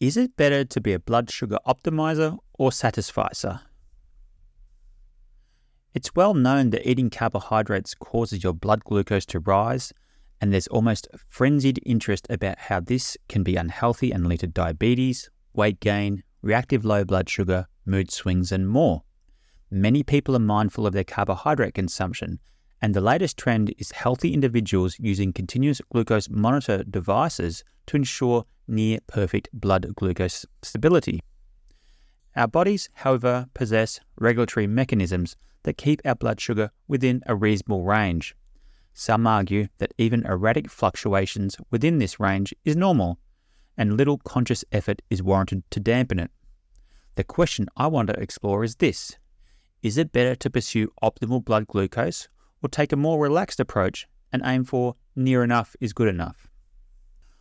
Is it better to be a blood sugar optimizer or satisficer? It's well known that eating carbohydrates causes your blood glucose to rise, and there's almost frenzied interest about how this can be unhealthy and lead to diabetes, weight gain, reactive low blood sugar, mood swings, and more. Many people are mindful of their carbohydrate consumption, and the latest trend is healthy individuals using continuous glucose monitor devices to ensure near perfect blood glucose stability. Our bodies, however, possess regulatory mechanisms that keep our blood sugar within a reasonable range. Some argue that even erratic fluctuations within this range is normal, and little conscious effort is warranted to dampen it. The question I want to explore is this Is it better to pursue optimal blood glucose or take a more relaxed approach and aim for near enough is good enough?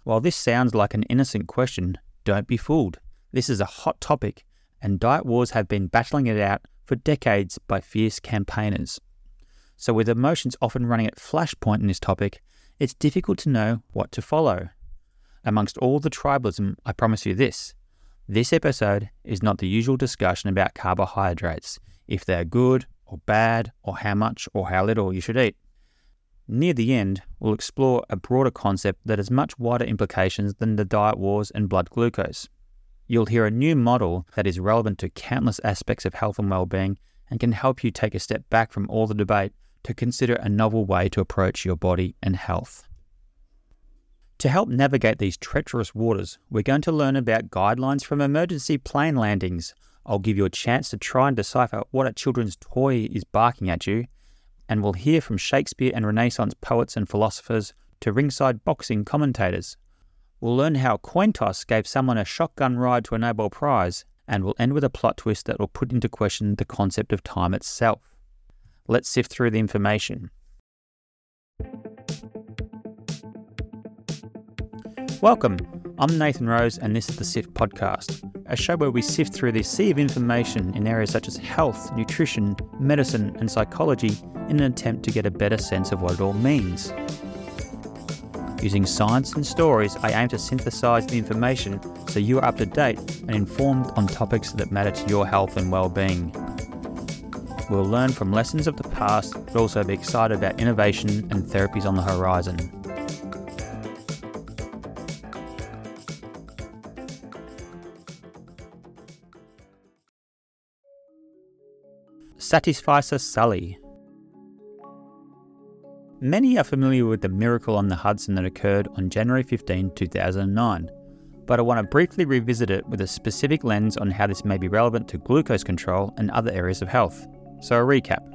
While this sounds like an innocent question, don't be fooled. This is a hot topic, and diet wars have been battling it out for decades by fierce campaigners. So, with emotions often running at flashpoint in this topic, it's difficult to know what to follow. Amongst all the tribalism, I promise you this this episode is not the usual discussion about carbohydrates, if they're good or bad, or how much or how little you should eat. Near the end, we'll explore a broader concept that has much wider implications than the diet wars and blood glucose. You'll hear a new model that is relevant to countless aspects of health and well-being and can help you take a step back from all the debate to consider a novel way to approach your body and health. To help navigate these treacherous waters, we're going to learn about guidelines from emergency plane landings. I'll give you a chance to try and decipher what a children's toy is barking at you, and we'll hear from Shakespeare and Renaissance poets and philosophers to ringside boxing commentators. We'll learn how coin toss gave someone a shotgun ride to a Nobel Prize, and we'll end with a plot twist that will put into question the concept of time itself. Let's sift through the information. Welcome. I'm Nathan Rose, and this is the SIFT podcast, a show where we sift through the sea of information in areas such as health, nutrition, medicine, and psychology in an attempt to get a better sense of what it all means. Using science and stories, I aim to synthesize the information so you are up to date and informed on topics that matter to your health and well-being. We'll learn from lessons of the past, but also be excited about innovation and therapies on the horizon. Satisficer Sully. Many are familiar with the miracle on the Hudson that occurred on January 15, 2009, but I want to briefly revisit it with a specific lens on how this may be relevant to glucose control and other areas of health. So, a recap.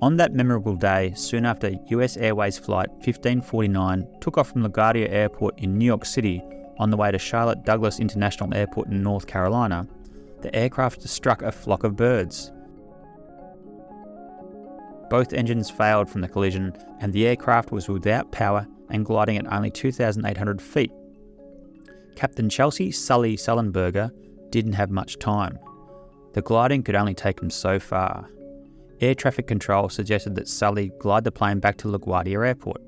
On that memorable day, soon after US Airways Flight 1549 took off from LaGuardia Airport in New York City on the way to Charlotte Douglas International Airport in North Carolina, the aircraft struck a flock of birds. Both engines failed from the collision, and the aircraft was without power and gliding at only 2,800 feet. Captain Chesley Sully Sullenberger didn't have much time. The gliding could only take him so far. Air traffic control suggested that Sully glide the plane back to LaGuardia Airport.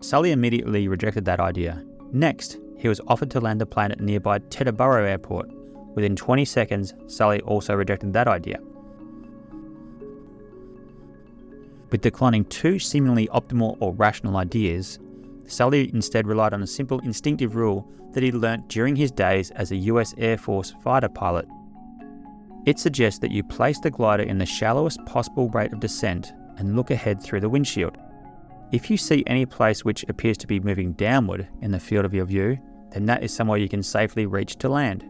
Sully immediately rejected that idea. Next, he was offered to land the plane at nearby Teterboro Airport. Within 20 seconds, Sully also rejected that idea. With declining two seemingly optimal or rational ideas, Sully instead relied on a simple instinctive rule that he learnt during his days as a US Air Force fighter pilot. It suggests that you place the glider in the shallowest possible rate of descent and look ahead through the windshield. If you see any place which appears to be moving downward in the field of your view, then that is somewhere you can safely reach to land.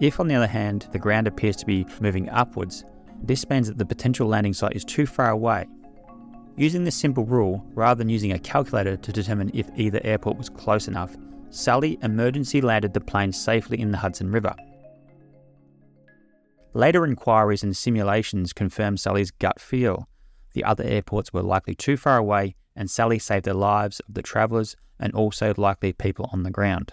If, on the other hand, the ground appears to be moving upwards, this means that the potential landing site is too far away Using this simple rule, rather than using a calculator to determine if either airport was close enough, Sully emergency landed the plane safely in the Hudson River. Later inquiries and simulations confirmed Sully's gut feel. The other airports were likely too far away, and Sully saved the lives of the travellers and also likely people on the ground.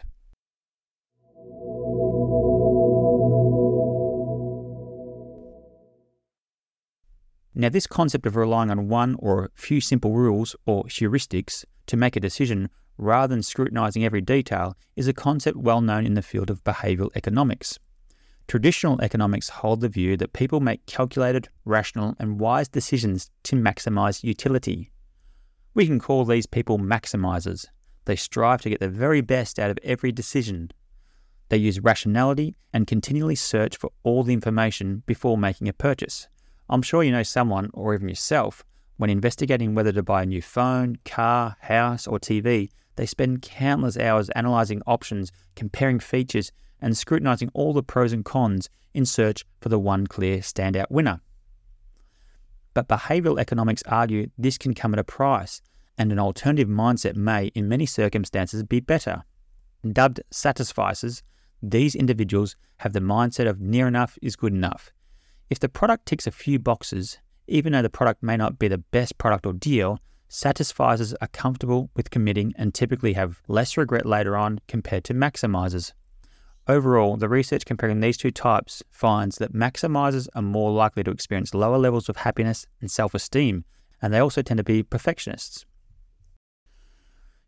Now, this concept of relying on one or a few simple rules or heuristics to make a decision rather than scrutinizing every detail is a concept well known in the field of behavioral economics. Traditional economics hold the view that people make calculated, rational, and wise decisions to maximize utility. We can call these people maximizers. They strive to get the very best out of every decision. They use rationality and continually search for all the information before making a purchase. I'm sure you know someone, or even yourself, when investigating whether to buy a new phone, car, house, or TV, they spend countless hours analysing options, comparing features, and scrutinising all the pros and cons in search for the one clear standout winner. But behavioural economics argue this can come at a price, and an alternative mindset may, in many circumstances, be better. Dubbed satisficers, these individuals have the mindset of near enough is good enough. If the product ticks a few boxes, even though the product may not be the best product or deal, satisficers are comfortable with committing and typically have less regret later on compared to maximizers. Overall, the research comparing these two types finds that maximizers are more likely to experience lower levels of happiness and self esteem, and they also tend to be perfectionists.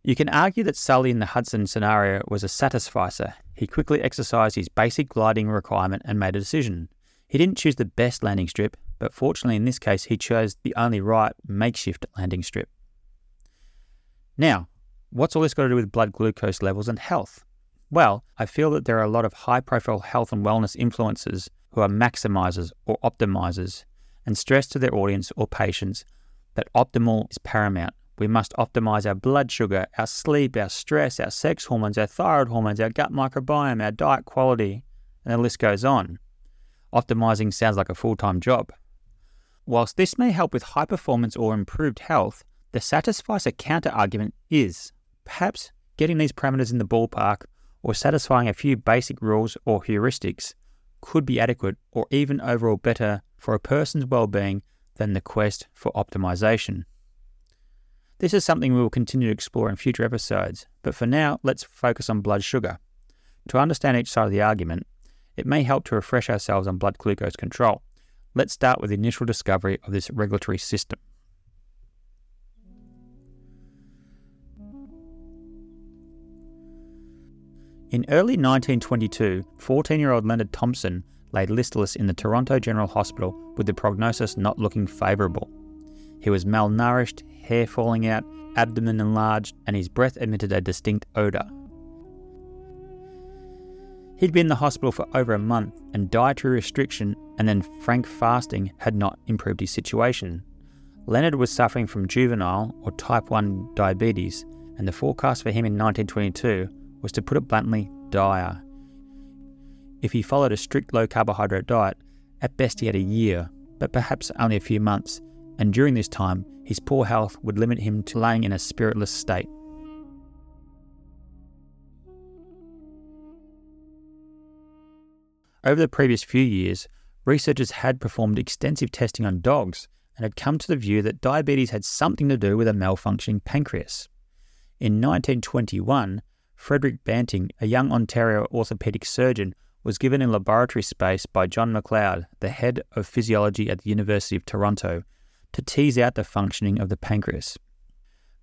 You can argue that Sully in the Hudson scenario was a satisficer. He quickly exercised his basic gliding requirement and made a decision. He didn't choose the best landing strip, but fortunately in this case he chose the only right makeshift landing strip. Now, what's all this got to do with blood glucose levels and health? Well, I feel that there are a lot of high profile health and wellness influencers who are maximizers or optimizers and stress to their audience or patients that optimal is paramount we must optimize our blood sugar, our sleep, our stress, our sex hormones, our thyroid hormones, our gut microbiome, our diet quality, and the list goes on. Optimizing sounds like a full time job. Whilst this may help with high performance or improved health, the satisficer counter argument is perhaps getting these parameters in the ballpark or satisfying a few basic rules or heuristics could be adequate or even overall better for a person's well being than the quest for optimization. This is something we will continue to explore in future episodes, but for now, let's focus on blood sugar. To understand each side of the argument, it may help to refresh ourselves on blood glucose control. Let's start with the initial discovery of this regulatory system. In early 1922, 14 year old Leonard Thompson lay listless in the Toronto General Hospital with the prognosis not looking favourable. He was malnourished, hair falling out, abdomen enlarged, and his breath emitted a distinct odour. He'd been in the hospital for over a month, and dietary restriction and then frank fasting had not improved his situation. Leonard was suffering from juvenile or type 1 diabetes, and the forecast for him in 1922 was, to put it bluntly, dire. If he followed a strict low carbohydrate diet, at best he had a year, but perhaps only a few months, and during this time, his poor health would limit him to laying in a spiritless state. Over the previous few years, researchers had performed extensive testing on dogs and had come to the view that diabetes had something to do with a malfunctioning pancreas. In 1921, Frederick Banting, a young Ontario orthopaedic surgeon, was given in laboratory space by John Macleod, the head of physiology at the University of Toronto, to tease out the functioning of the pancreas.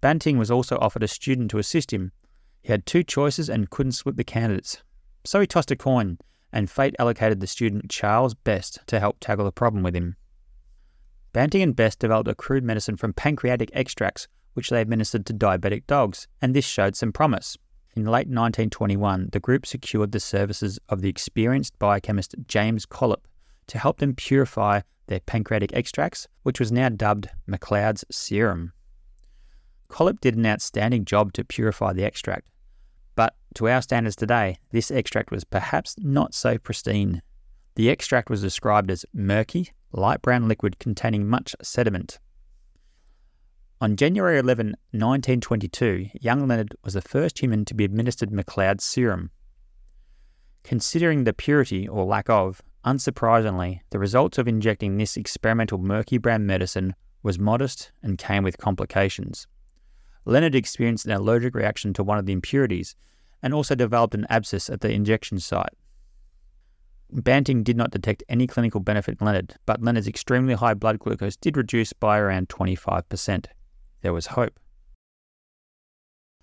Banting was also offered a student to assist him. He had two choices and couldn't split the candidates. So he tossed a coin, and fate allocated the student Charles Best to help tackle the problem with him. Banting and Best developed a crude medicine from pancreatic extracts, which they administered to diabetic dogs, and this showed some promise. In late 1921, the group secured the services of the experienced biochemist James Collip to help them purify their pancreatic extracts, which was now dubbed Macleod's serum. Collip did an outstanding job to purify the extract, but to our standards today, this extract was perhaps not so pristine. The extract was described as murky, light brown liquid containing much sediment. On January 11, 1922, young Leonard was the first human to be administered Macleod's serum. Considering the purity or lack of Unsurprisingly, the results of injecting this experimental murky brown medicine was modest and came with complications. Leonard experienced an allergic reaction to one of the impurities and also developed an abscess at the injection site. Banting did not detect any clinical benefit in Leonard, but Leonard's extremely high blood glucose did reduce by around 25%. There was hope.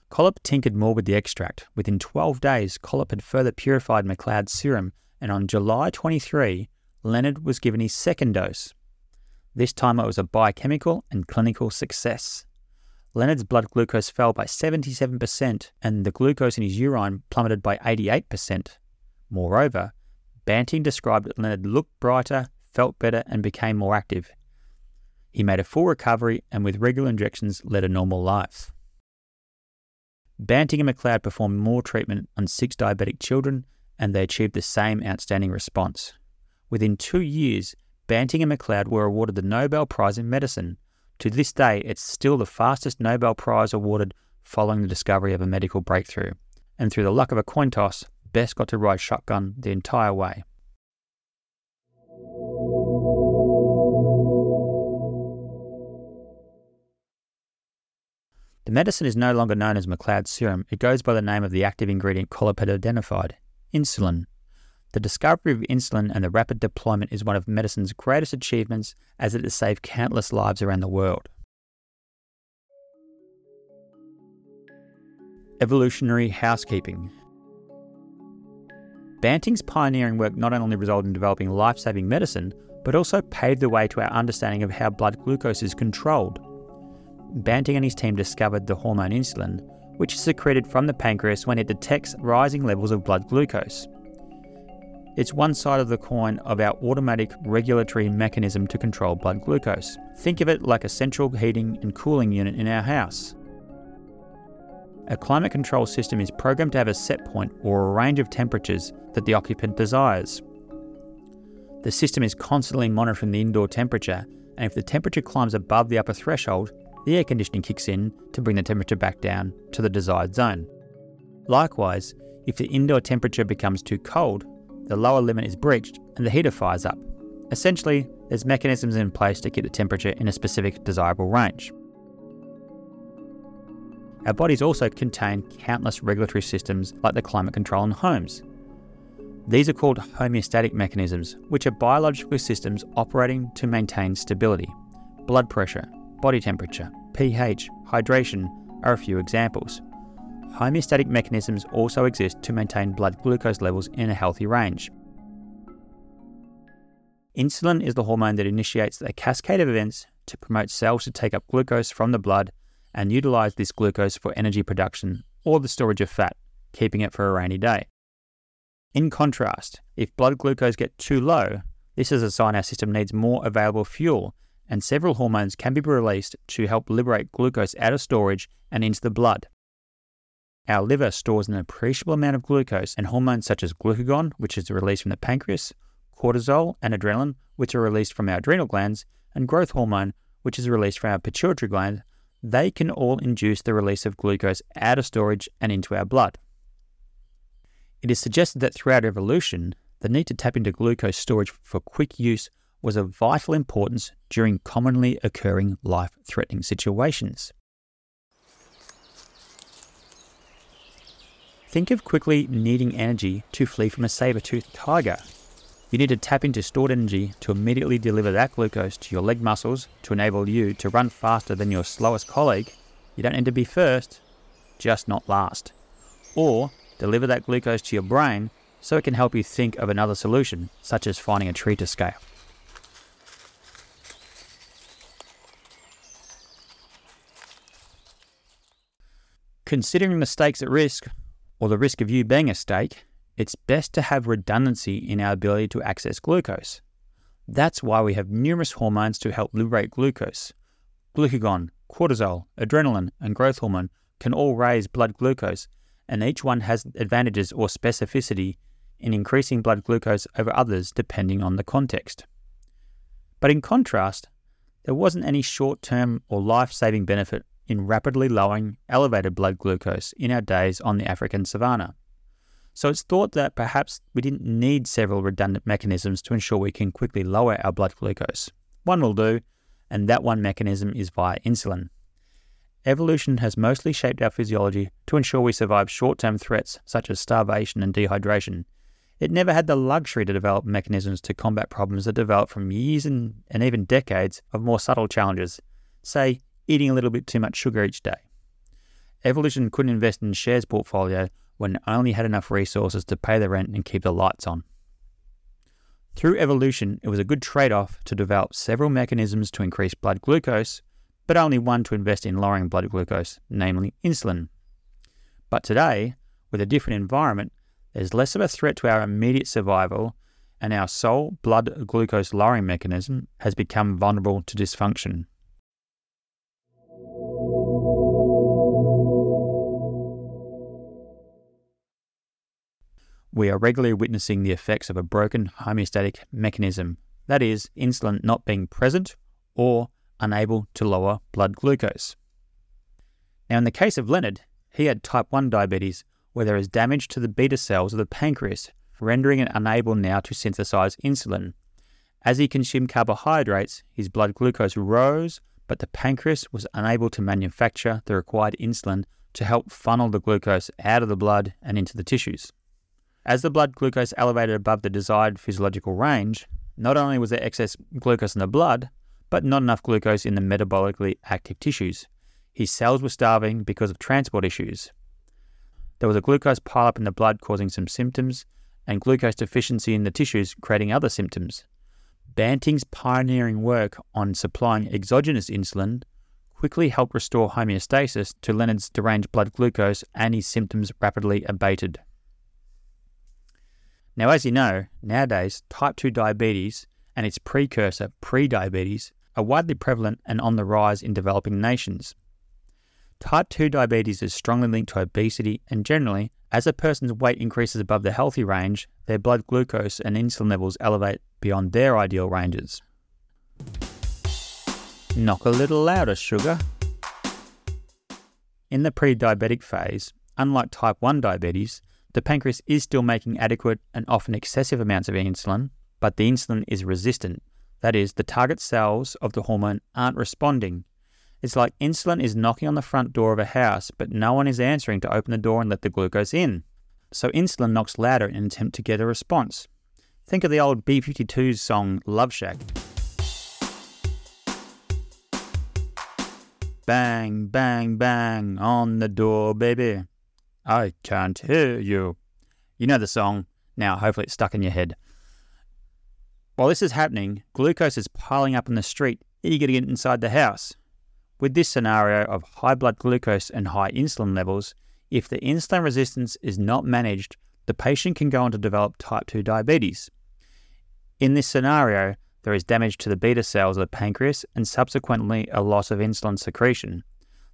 Collip tinkered more with the extract. Within 12 days, Collip had further purified Macleod's serum, and on July 23, Leonard was given his second dose. This time it was a biochemical and clinical success. Leonard's blood glucose fell by 77%, and the glucose in his urine plummeted by 88%. Moreover, Banting described that Leonard looked brighter, felt better, and became more active. He made a full recovery and, with regular injections, led a normal life. Banting and Macleod performed more treatment on six diabetic children, and they achieved the same outstanding response. Within two years, Banting and Macleod were awarded the Nobel Prize in Medicine. To this day, it's still the fastest Nobel Prize awarded following the discovery of a medical breakthrough. And through the luck of a coin toss, Best got to ride shotgun the entire way. The medicine is no longer known as Macleod serum. It goes by the name of the active ingredient Collip identified insulin. The discovery of insulin and the rapid deployment is one of medicine's greatest achievements as it has saved countless lives around the world. Evolutionary housekeeping. Banting's pioneering work not only resulted in developing life saving medicine, but also paved the way to our understanding of how blood glucose is controlled. Banting and his team discovered the hormone insulin, which is secreted from the pancreas when it detects rising levels of blood glucose. It's one side of the coin of our automatic regulatory mechanism to control blood glucose. Think of it like a central heating and cooling unit in our house. A climate control system is programmed to have a set point or a range of temperatures that the occupant desires. The system is constantly monitoring the indoor temperature, and if the temperature climbs above the upper threshold, the air conditioning kicks in to bring the temperature back down to the desired zone. Likewise, if the indoor temperature becomes too cold, the lower limit is breached and the heater fires up. Essentially, there's mechanisms in place to keep the temperature in a specific desirable range. Our bodies also contain countless regulatory systems like the climate control in homes. These are called homeostatic mechanisms, which are biological systems operating to maintain stability. Blood pressure, body temperature, pH, hydration are a few examples. Homeostatic mechanisms also exist to maintain blood glucose levels in a healthy range. Insulin is the hormone that initiates a cascade of events to promote cells to take up glucose from the blood and utilize this glucose for energy production or the storage of fat, keeping it for a rainy day. In contrast, if blood glucose gets too low, this is a sign our system needs more available fuel, and several hormones can be released to help liberate glucose out of storage and into the blood. Our liver stores an appreciable amount of glucose, and hormones such as glucagon, which is released from the pancreas, cortisol, and adrenaline, which are released from our adrenal glands, and growth hormone, which is released from our pituitary gland, they can all induce the release of glucose out of storage and into our blood. It is suggested that throughout evolution, the need to tap into glucose storage for quick use was of vital importance during commonly occurring life threatening situations. Think of quickly needing energy to flee from a saber toothed tiger you need to tap into stored energy to immediately deliver that glucose to your leg muscles to enable you to run faster than your slowest colleague. You don't need to be first, just not last. Or deliver that glucose to your brain so it can help you think of another solution, such as finding a tree to scale. Considering the stakes at risk, or the risk of you being a stake, it's best to have redundancy in our ability to access glucose. That's why we have numerous hormones to help liberate glucose. Glucagon, cortisol, adrenaline, and growth hormone can all raise blood glucose, and each one has advantages or specificity in increasing blood glucose over others depending on the context. But in contrast, there wasn't any short term or life saving benefit in rapidly lowering elevated blood glucose in our days on the African savanna. So it's thought that perhaps we didn't need several redundant mechanisms to ensure we can quickly lower our blood glucose. One will do, and that one mechanism is via insulin. Evolution has mostly shaped our physiology to ensure we survive short term threats such as starvation and dehydration. it never had the luxury to develop mechanisms to combat problems that developed from years and, and even decades of more subtle challenges, say, eating a little bit too much sugar each day. Evolution couldn't invest in shares portfolio when it only had enough resources to pay the rent and keep the lights on. Through evolution, it was a good trade off to develop several mechanisms to increase blood glucose, but only one to invest in lowering blood glucose, namely insulin. But today, with a different environment, there's less of a threat to our immediate survival, and our sole blood glucose lowering mechanism has become vulnerable to dysfunction. We are regularly witnessing the effects of a broken homeostatic mechanism, that is, insulin not being present or unable to lower blood glucose. Now, in the case of Leonard, he had type 1 diabetes, where there is damage to the beta cells of the pancreas, rendering it unable now to synthesize insulin. As he consumed carbohydrates, his blood glucose rose, but the pancreas was unable to manufacture the required insulin to help funnel the glucose out of the blood and into the tissues. As the blood glucose elevated above the desired physiological range, not only was there excess glucose in the blood, but not enough glucose in the metabolically active tissues. His cells were starving because of transport issues. There was a glucose pileup in the blood causing some symptoms, and glucose deficiency in the tissues creating other symptoms. Banting's pioneering work on supplying exogenous insulin quickly helped restore homeostasis to Leonard's deranged blood glucose, and his symptoms rapidly abated. Now, as you know, nowadays, type 2 diabetes and its precursor, prediabetes, are widely prevalent and on the rise in developing nations. Type 2 diabetes is strongly linked to obesity, and generally, as a person's weight increases above the healthy range, their blood glucose and insulin levels elevate beyond their ideal ranges. Knock a little louder, sugar. In the pre diabetic phase, unlike type 1 diabetes, the pancreas is still making adequate and often excessive amounts of insulin, but the insulin is resistant. That is, the target cells of the hormone aren't responding it's like insulin is knocking on the front door of a house, but no one is answering to open the door and let the glucose in. So insulin knocks louder in an attempt to get a response. Think of the old B 52's song Love Shack. Bang, bang, bang on the door, baby. I can't hear you. You know the song. Now, hopefully, it's stuck in your head. While this is happening, glucose is piling up in the street, eager to get inside the house. With this scenario of high blood glucose and high insulin levels, if the insulin resistance is not managed, the patient can go on to develop type 2 diabetes. In this scenario, there is damage to the beta cells of the pancreas and subsequently a loss of insulin secretion.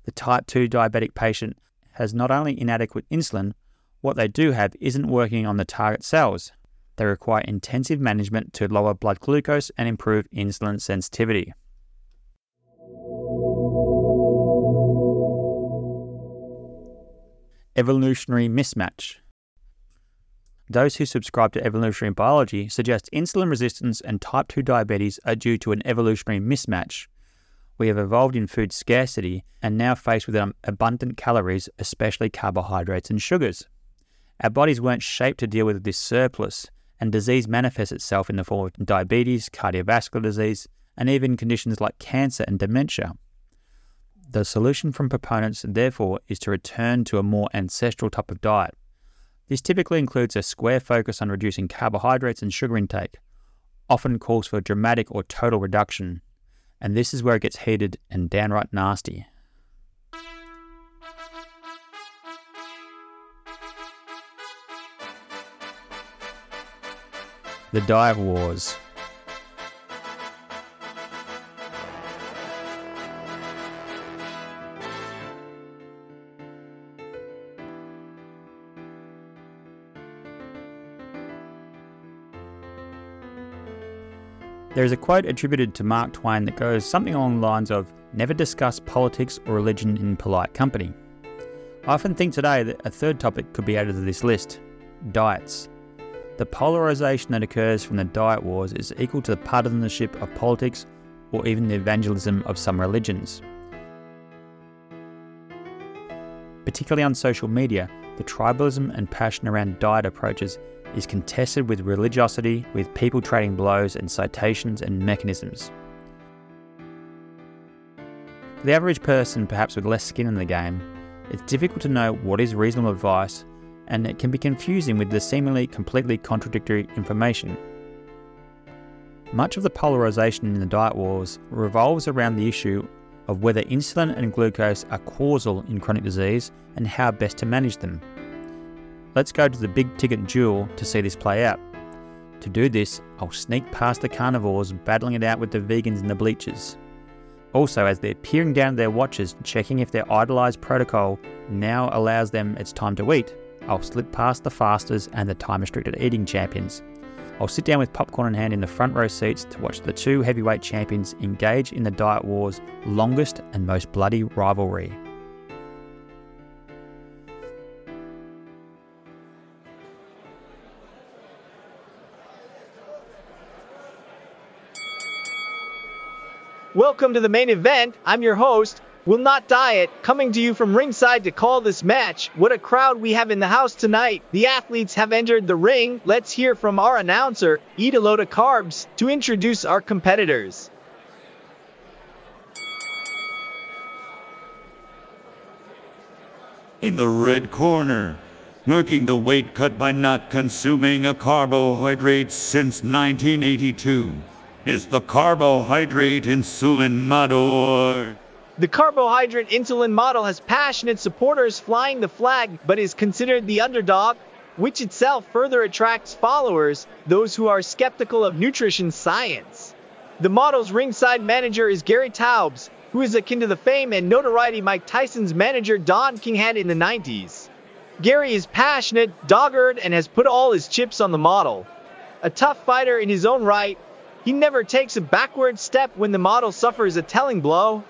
The type 2 diabetic patient has not only inadequate insulin, what they do have isn't working on the target cells. They require intensive management to lower blood glucose and improve insulin sensitivity. Evolutionary mismatch. Those who subscribe to evolutionary biology suggest insulin resistance and type 2 diabetes are due to an evolutionary mismatch. We have evolved in food scarcity and now faced with um, abundant calories, especially carbohydrates and sugars. Our bodies weren't shaped to deal with this surplus, and disease manifests itself in the form of diabetes, cardiovascular disease, and even conditions like cancer and dementia. The solution from proponents, therefore, is to return to a more ancestral type of diet. This typically includes a square focus on reducing carbohydrates and sugar intake, often calls for dramatic or total reduction, and this is where it gets heated and downright nasty. The Diet Wars. There is a quote attributed to Mark Twain that goes something along the lines of Never discuss politics or religion in polite company. I often think today that a third topic could be added to this list diets. The polarization that occurs from the diet wars is equal to the partisanship of politics or even the evangelism of some religions. Particularly on social media, the tribalism and passion around diet approaches is contested with religiosity, with people trading blows and citations and mechanisms. For the average person, perhaps with less skin in the game, it's difficult to know what is reasonable advice, and it can be confusing with the seemingly completely contradictory information. Much of the polarization in the diet wars revolves around the issue of whether insulin and glucose are causal in chronic disease and how best to manage them. Let's go to the big ticket duel to see this play out. To do this, I'll sneak past the carnivores battling it out with the vegans in the bleachers. Also, as they're peering down at their watches, checking if their idolized protocol now allows them it's time to eat, I'll slip past the fasters and the time restricted eating champions I'll sit down with popcorn in hand in the front row seats to watch the two heavyweight champions engage in the Diet War's longest and most bloody rivalry. Welcome to the main event. I'm your host, Will Not Diet, coming to you from ringside to call this match. What a crowd we have in the house tonight. The athletes have entered the ring. Let's hear from our announcer, Eat a Load of Carbs, to introduce our competitors. In the red corner, making the weight cut by not consuming a carbohydrate since 1982, is the carbohydrate insulin model. The carbohydrate insulin model has passionate supporters flying the flag, but is considered the underdog, which itself further attracts followers, those who are skeptical of nutrition science. The model's ringside manager is Gary Taubes, who is akin to the fame and notoriety Mike Tyson's manager Don King had in the 90s. Gary is passionate, dogged, and has put all his chips on the model. A tough fighter in his own right, he never takes a backward step when the model suffers a telling blow.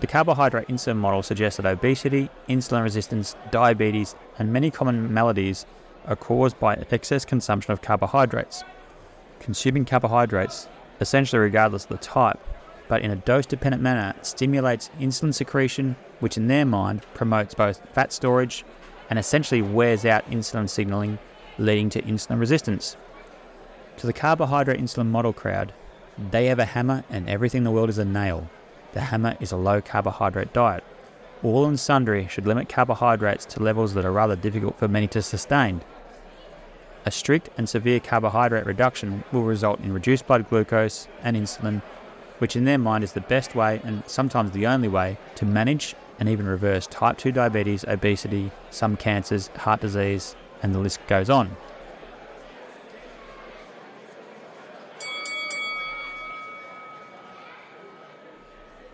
The carbohydrate insulin model suggests that obesity, insulin resistance, diabetes, and many common maladies are caused by excess consumption of carbohydrates. Consuming carbohydrates, essentially regardless of the type, but in a dose dependent manner, stimulates insulin secretion, which in their mind promotes both fat storage and essentially wears out insulin signaling, leading to insulin resistance. To the carbohydrate insulin model crowd, they have a hammer and everything in the world is a nail. The hammer is a low carbohydrate diet. All and sundry should limit carbohydrates to levels that are rather difficult for many to sustain. A strict and severe carbohydrate reduction will result in reduced blood glucose and insulin, which in their mind is the best way and sometimes the only way to manage and even reverse type 2 diabetes, obesity, some cancers, heart disease, and the list goes on.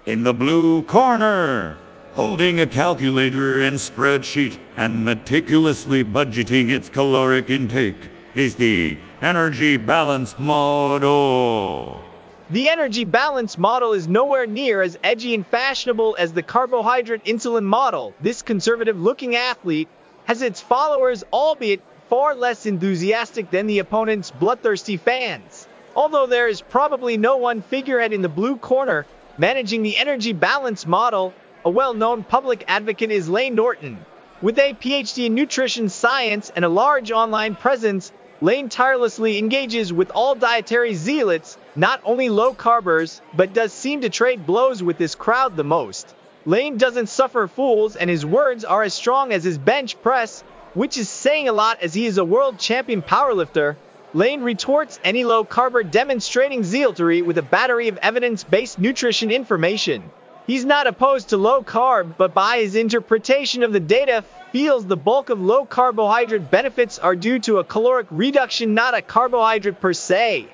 In the blue corner, holding a calculator and spreadsheet and meticulously budgeting its caloric intake, is the energy balance model. The energy balance model is nowhere near as edgy and fashionable as the carbohydrate insulin model. This conservative looking athlete has its followers, albeit far less enthusiastic than the opponent's bloodthirsty fans. Although there is probably no one figurehead in the blue corner Managing the energy balance model, a well-known public advocate is Layne Norton. With a PhD in nutrition science and a large online presence, Layne tirelessly engages with all dietary zealots, not only low carbers, but does seem to trade blows with this crowd the most. Layne doesn't suffer fools, and his words are as strong as his bench press, which is saying a lot as he is a world champion powerlifter. Layne retorts any low carber demonstrating zeal to zealotry with a battery of evidence based nutrition information. He's not opposed to low carb, but by his interpretation of the data, feels the bulk of low carbohydrate benefits are due to a caloric reduction, not a carbohydrate per se.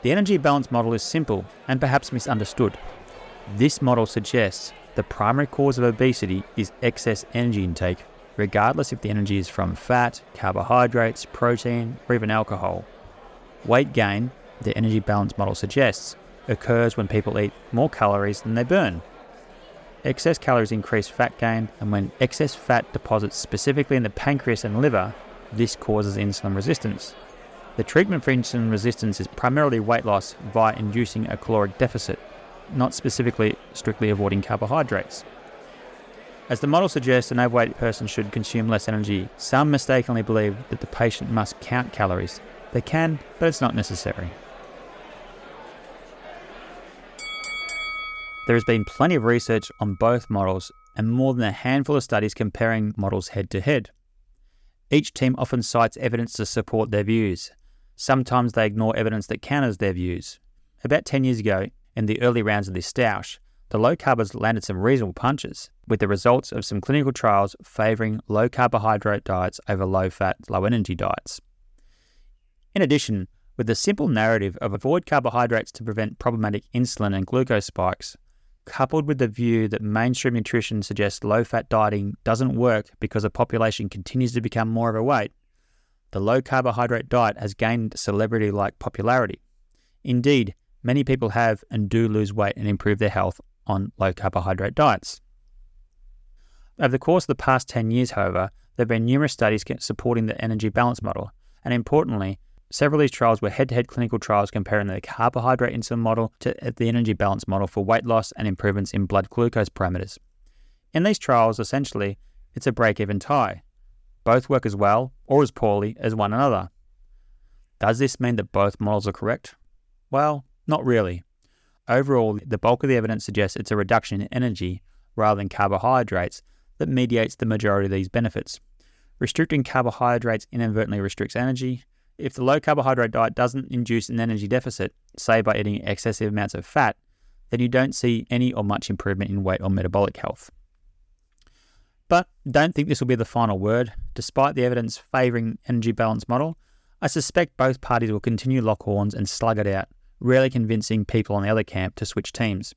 The energy balance model is simple and perhaps misunderstood. This model suggests the primary cause of obesity is excess energy intake regardless if the energy is from fat, carbohydrates, protein, or even alcohol. Weight gain, the energy balance model suggests, occurs when people eat more calories than they burn. Excess calories increase fat gain, and when excess fat deposits specifically in the pancreas and liver, this causes insulin resistance. The treatment for insulin resistance is primarily weight loss via inducing a caloric deficit, not specifically strictly avoiding carbohydrates. As the model suggests, an overweight person should consume less energy. Some mistakenly believe that the patient must count calories. They can, but it's not necessary. There has been plenty of research on both models and more than a handful of studies comparing models head to head. Each team often cites evidence to support their views. Sometimes they ignore evidence that counters their views. About 10 years ago, in the early rounds of this stoush, the low carbers landed some reasonable punches, with the results of some clinical trials favouring low carbohydrate diets over low fat, low energy diets. In addition, with the simple narrative of avoid carbohydrates to prevent problematic insulin and glucose spikes, coupled with the view that mainstream nutrition suggests low fat dieting doesn't work because a population continues to become more overweight, the low carbohydrate diet has gained celebrity like popularity. Indeed, many people have and do lose weight and improve their health on low carbohydrate diets. Over the course of the past 10 years, however, there have been numerous studies supporting the energy balance model, and importantly, several of these trials were head to head clinical trials comparing the carbohydrate insulin model to uh, the energy balance model for weight loss and improvements in blood glucose parameters. In these trials, essentially, it's a break even tie. Both work as well or as poorly as one another. Does this mean that both models are correct? Well, not really. Overall, the bulk of the evidence suggests it's a reduction in energy rather than carbohydrates that mediates the majority of these benefits. Restricting carbohydrates inadvertently restricts energy. If the low carbohydrate diet doesn't induce an energy deficit, say by eating excessive amounts of fat, then you don't see any or much improvement in weight or metabolic health. But don't think this will be the final word. Despite the evidence favouring energy balance model, I suspect both parties will continue lock horns and slug it out rarely convincing people on the other camp to switch teams.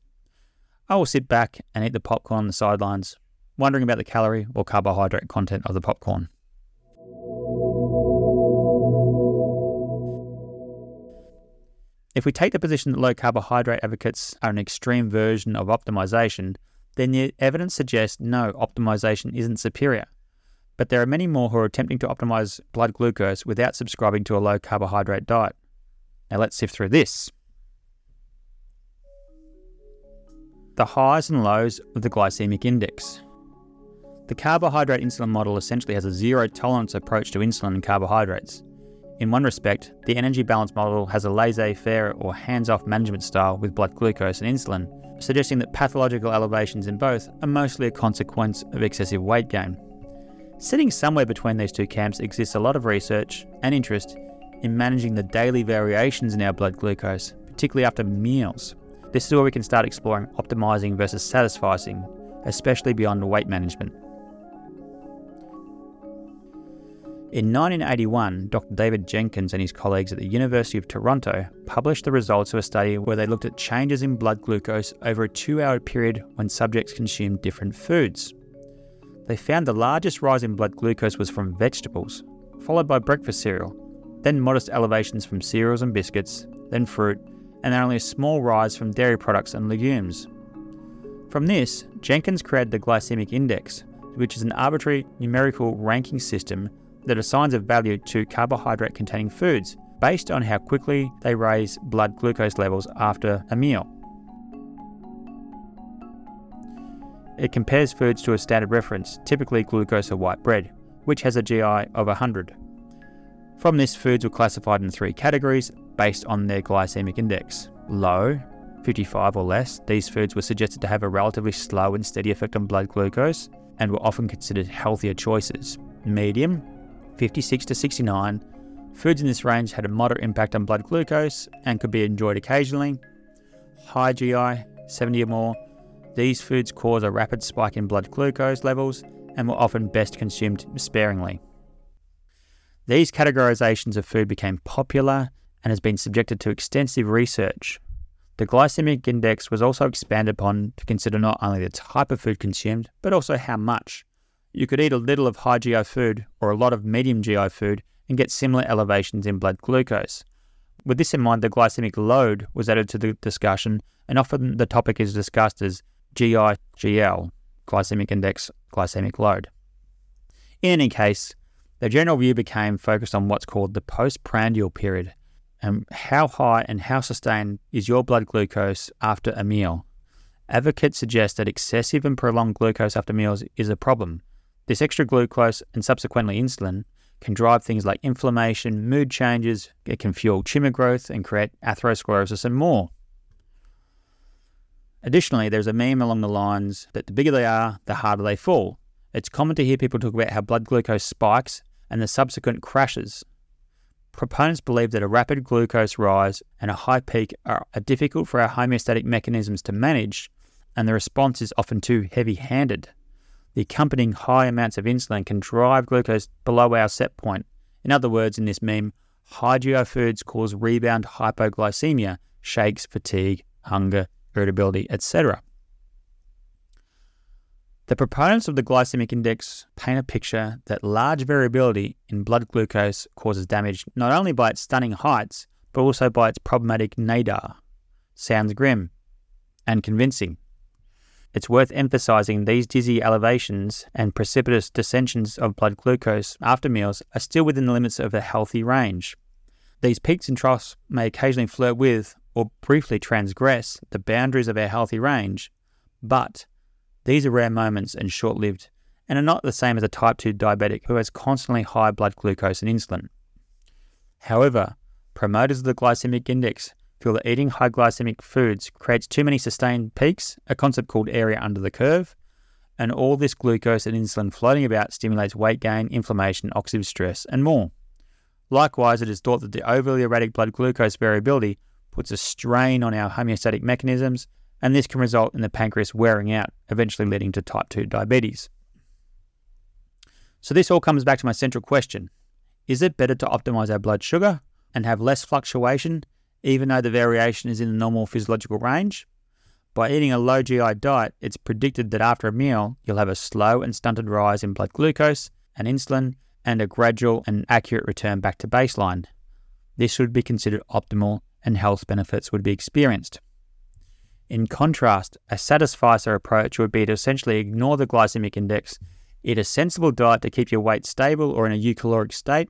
I will sit back and eat the popcorn on the sidelines, wondering about the calorie or carbohydrate content of the popcorn. If we take the position that low carbohydrate advocates are an extreme version of optimization, then the evidence suggests no, optimization isn't superior. But there are many more who are attempting to optimize blood glucose without subscribing to a low carbohydrate diet. Now let's sift through this. The highs and lows of the glycemic index. The carbohydrate insulin model essentially has a zero tolerance approach to insulin and carbohydrates. In one respect, the energy balance model has a laissez faire or hands off management style with blood glucose and insulin, suggesting that pathological elevations in both are mostly a consequence of excessive weight gain. Sitting somewhere between these two camps exists a lot of research and interest in managing the daily variations in our blood glucose, particularly after meals. This is where we can start exploring optimizing versus satisficing, especially beyond weight management. In 1981, Dr. David Jenkins and his colleagues at the University of Toronto published the results of a study where they looked at changes in blood glucose over a two hour period when subjects consumed different foods. They found the largest rise in blood glucose was from vegetables, followed by breakfast cereal, then modest elevations from cereals and biscuits, then fruit, and then only a small rise from dairy products and legumes. From this, Jenkins created the glycemic index, which is an arbitrary numerical ranking system that assigns a value to carbohydrate containing foods based on how quickly they raise blood glucose levels after a meal. It compares foods to a standard reference, typically glucose or white bread, which has a GI of 100. From this, foods were classified in three categories based on their glycemic index. Low, 55 or less, these foods were suggested to have a relatively slow and steady effect on blood glucose and were often considered healthier choices. Medium, 56 to 69, foods in this range had a moderate impact on blood glucose and could be enjoyed occasionally. High GI, 70 or more, these foods cause a rapid spike in blood glucose levels and were often best consumed sparingly. These categorizations of food became popular and has been subjected to extensive research. The glycemic index was also expanded upon to consider not only the type of food consumed, but also how much. You could eat a little of high GI food or a lot of medium GI food and get similar elevations in blood glucose. With this in mind, the glycemic load was added to the discussion, and often the topic is discussed as GI GL, glycemic index, glycemic load. In any case, the general view became focused on what's called the postprandial period and how high and how sustained is your blood glucose after a meal. Advocates suggest that excessive and prolonged glucose after meals is a problem. This extra glucose and subsequently insulin can drive things like inflammation, mood changes, it can fuel tumor growth and create atherosclerosis and more. Additionally, there's a meme along the lines that the bigger they are, the harder they fall. It's common to hear people talk about how blood glucose spikes and the subsequent crashes. Proponents believe that a rapid glucose rise and a high peak are, difficult for our homeostatic mechanisms to manage, and the response is often too heavy handed. The accompanying high amounts of insulin can drive glucose below our set point. In other words, in this meme, high GI foods cause rebound hypoglycemia, shakes, fatigue, hunger, irritability, etc. The proponents of the glycemic index paint a picture that large variability in blood glucose causes damage not only by its stunning heights, but also by its problematic nadir. Sounds grim and convincing. It's worth emphasizing these dizzy elevations and precipitous descensions of blood glucose after meals are still within the limits of a healthy range. These peaks and troughs may occasionally flirt with or briefly transgress the boundaries of our healthy range, but these are rare moments and short lived and are not the same as a type 2 diabetic who has constantly high blood glucose and insulin. However, promoters of the glycemic index feel that eating high glycemic foods creates too many sustained peaks, a concept called area under the curve, and all this glucose and insulin floating about stimulates weight gain, inflammation, oxidative stress, and more. Likewise, it is thought that the overly erratic blood glucose variability puts a strain on our homeostatic mechanisms, and this can result in the pancreas wearing out, eventually leading to type 2 diabetes. So, this all comes back to my central question Is it better to optimize our blood sugar and have less fluctuation, even though the variation is in the normal physiological range? By eating a low GI diet, it's predicted that after a meal, you'll have a slow and stunted rise in blood glucose and insulin and a gradual and accurate return back to baseline. This should be considered optimal and health benefits would be experienced. In contrast, a satisficer approach would be to essentially ignore the glycemic index, eat a sensible diet to keep your weight stable or in a eucaloric state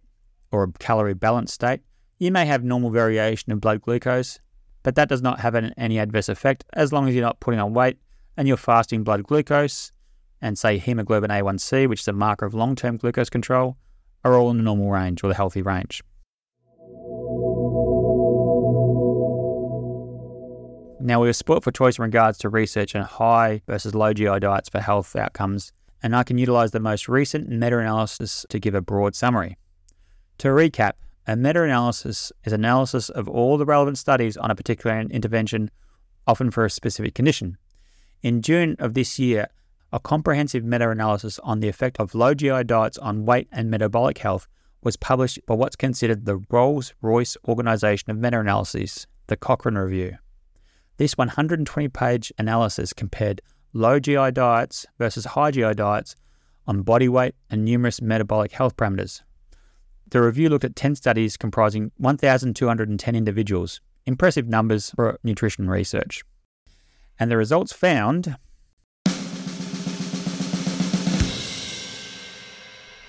or a calorie balanced state. You may have normal variation in blood glucose, but that does not have an, any adverse effect as long as you're not putting on weight and you're fasting blood glucose and say hemoglobin A1C, which is a marker of long term glucose control, are all in the normal range or the healthy range. Now, we are split for choice in regards to research on high versus low GI diets for health outcomes, and I can utilize the most recent meta analysis to give a broad summary. To recap, a meta analysis is analysis of all the relevant studies on a particular intervention, often for a specific condition. In June of this year, a comprehensive meta analysis on the effect of low GI diets on weight and metabolic health was published by what's considered the Rolls Royce Organization of Meta Analyses, the Cochrane Review. This 120 page analysis compared low GI diets versus high GI diets on body weight and numerous metabolic health parameters. The review looked at 10 studies comprising 1,210 individuals, impressive numbers for nutrition research. And the results found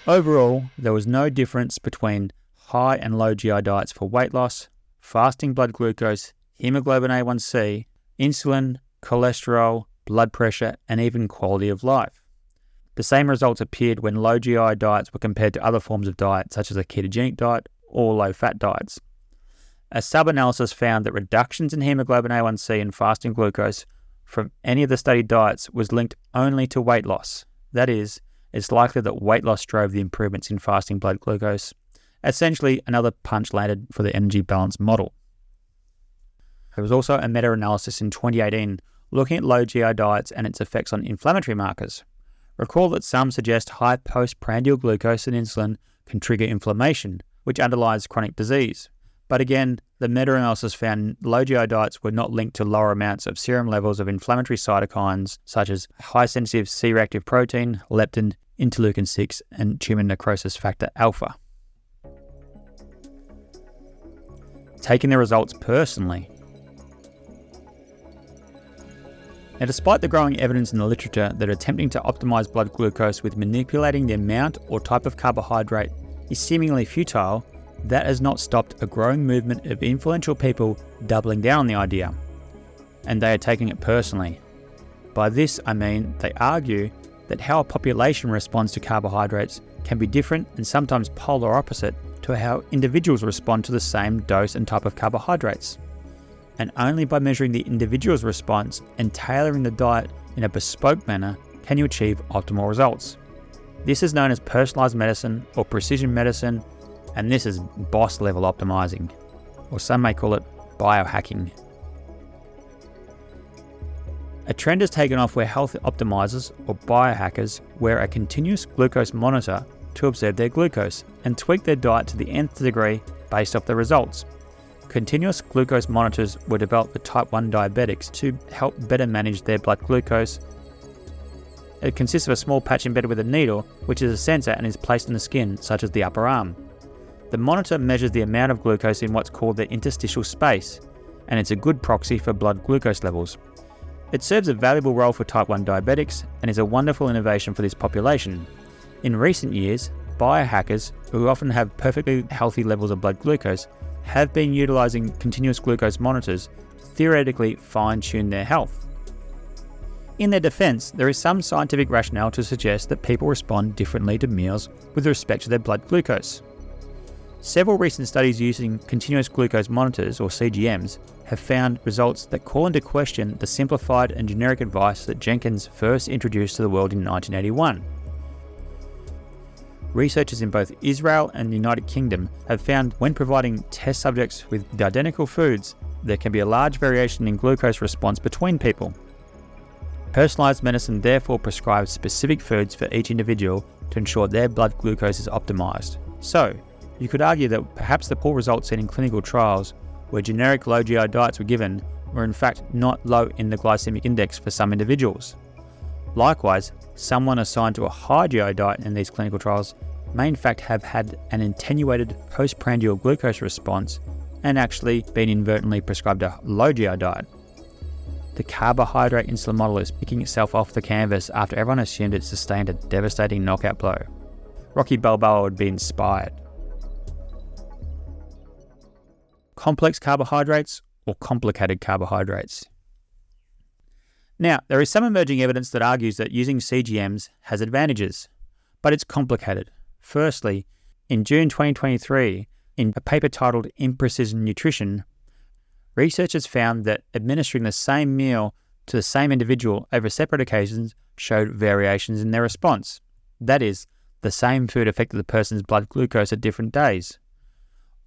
Overall, there was no difference between high and low GI diets for weight loss, fasting blood glucose, hemoglobin A1C, insulin, cholesterol, blood pressure, and even quality of life. The same results appeared when low GI diets were compared to other forms of diet, such as a ketogenic diet or low fat diets. A sub analysis found that reductions in hemoglobin A1C and fasting glucose from any of the studied diets was linked only to weight loss. That is, it's likely that weight loss drove the improvements in fasting blood glucose. Essentially, another punch landed for the energy balance model. There was also a meta analysis in 2018 looking at low GI diets and its effects on inflammatory markers. Recall that some suggest high postprandial glucose and insulin can trigger inflammation, which underlies chronic disease. But again, the meta analysis found low GI diets were not linked to lower amounts of serum levels of inflammatory cytokines such as high sensitive C reactive protein, leptin, interleukin 6, and tumor necrosis factor alpha. Taking the results personally, Now, despite the growing evidence in the literature that attempting to optimize blood glucose with manipulating the amount or type of carbohydrate is seemingly futile, that has not stopped a growing movement of influential people doubling down on the idea. And they are taking it personally. By this, I mean they argue that how a population responds to carbohydrates can be different and sometimes polar opposite to how individuals respond to the same dose and type of carbohydrates. And only by measuring the individual's response and tailoring the diet in a bespoke manner can you achieve optimal results. This is known as personalized medicine or precision medicine, and this is boss level optimizing, or some may call it biohacking. A trend has taken off where health optimizers or biohackers wear a continuous glucose monitor to observe their glucose and tweak their diet to the nth degree based off the results. Continuous glucose monitors were developed for type 1 diabetics to help better manage their blood glucose. It consists of a small patch embedded with a needle, which is a sensor and is placed in the skin, such as the upper arm. The monitor measures the amount of glucose in what's called the interstitial space, and it's a good proxy for blood glucose levels. It serves a valuable role for type 1 diabetics and is a wonderful innovation for this population. In recent years, biohackers, who often have perfectly healthy levels of blood glucose, have been utilizing continuous glucose monitors to theoretically fine tune their health. In their defense, there is some scientific rationale to suggest that people respond differently to meals with respect to their blood glucose. Several recent studies using continuous glucose monitors, or CGMs, have found results that call into question the simplified and generic advice that Jenkins first introduced to the world in 1981. Researchers in both Israel and the United Kingdom have found when providing test subjects with identical foods, there can be a large variation in glucose response between people. Personalised medicine therefore prescribes specific foods for each individual to ensure their blood glucose is optimised. So, you could argue that perhaps the poor results seen in clinical trials where generic low GI diets were given were in fact not low in the glycemic index for some individuals. Likewise, someone assigned to a high GI diet in these clinical trials may in fact have had an attenuated postprandial glucose response and actually been inadvertently prescribed a low GI diet. The carbohydrate insulin model is picking itself off the canvas after everyone assumed it sustained a devastating knockout blow. Rocky Balboa would be inspired. complex carbohydrates or complicated carbohydrates. Now, there is some emerging evidence that argues that using CGMs has advantages, but it's complicated. Firstly, in June 2023, in a paper titled Imprecision Nutrition, researchers found that administering the same meal to the same individual over separate occasions showed variations in their response. That is, the same food affected the person's blood glucose at different days.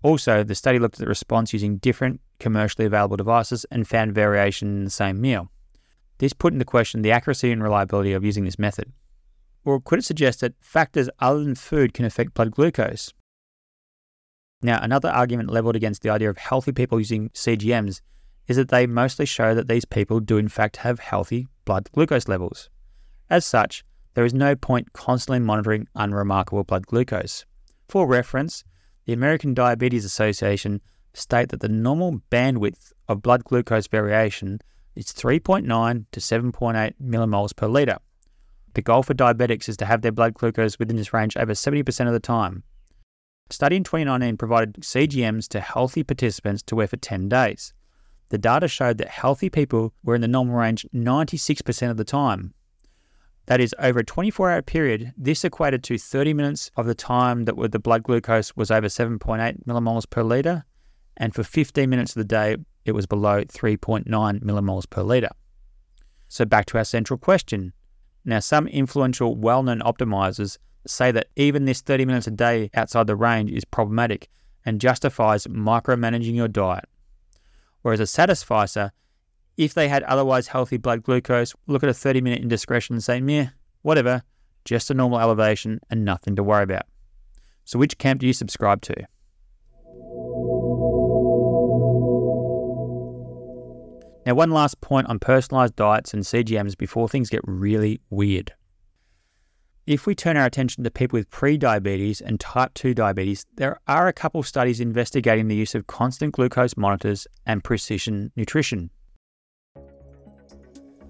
Also, the study looked at the response using different commercially available devices and found variation in the same meal. This put into question the accuracy and reliability of using this method. Or could it suggest that factors other than food can affect blood glucose? Now, another argument leveled against the idea of healthy people using CGMs is that they mostly show that these people do in fact have healthy blood glucose levels. As such, there is no point constantly monitoring unremarkable blood glucose. For reference, the American Diabetes Association state that the normal bandwidth of blood glucose variation is 3.9 to 7.8 millimoles per litre. The goal for diabetics is to have their blood glucose within this range over 70% of the time. A study in 2019 provided CGMs to healthy participants to wear for 10 days. The data showed that healthy people were in the normal range 96% of the time. That is, over a 24 hour period, this equated to 30 minutes of the time that the blood glucose was over 7.8 millimoles per litre, and for 15 minutes of the day, it was below 3.9 millimoles per litre. So, back to our central question. Now, some influential, well known optimizers say that even this 30 minutes a day outside the range is problematic and justifies micromanaging your diet. Whereas a satisficer if they had otherwise healthy blood glucose, look at a 30 minute indiscretion and say, meh, whatever, just a normal elevation and nothing to worry about. So, which camp do you subscribe to? Now, one last point on personalized diets and CGMs before things get really weird. If we turn our attention to people with pre-diabetes and type 2 diabetes, there are a couple studies investigating the use of constant glucose monitors and precision nutrition.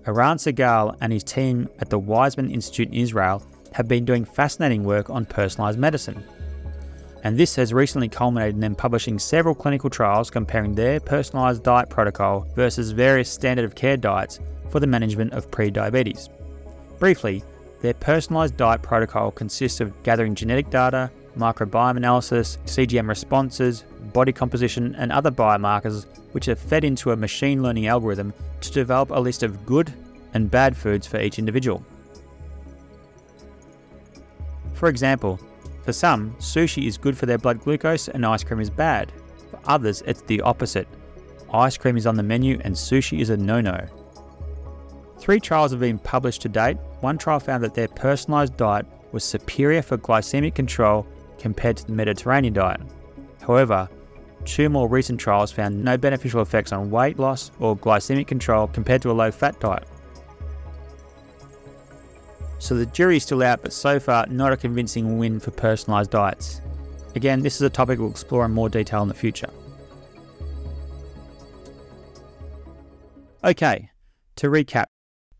Eran Segal and his team at the Weizmann Institute in Israel have been doing fascinating work on personalised medicine. And this has recently culminated in them publishing several clinical trials comparing their personalised diet protocol versus various standard of care diets for the management of pre-diabetes. Briefly, their personalised diet protocol consists of gathering genetic data, microbiome analysis, CGM responses, body composition, and other biomarkers which are fed into a machine learning algorithm to develop a list of good and bad foods for each individual. For example, for some, sushi is good for their blood glucose and ice cream is bad. For others, it's the opposite. Ice cream is on the menu and sushi is a no no. Three trials have been published to date. One trial found that their personalised diet was superior for glycemic control compared to the Mediterranean diet. However, two more recent trials found no beneficial effects on weight loss or glycemic control compared to a low fat diet. So the jury's still out, but so far, not a convincing win for personalised diets. Again, this is a topic we'll explore in more detail in the future. Okay, to recap,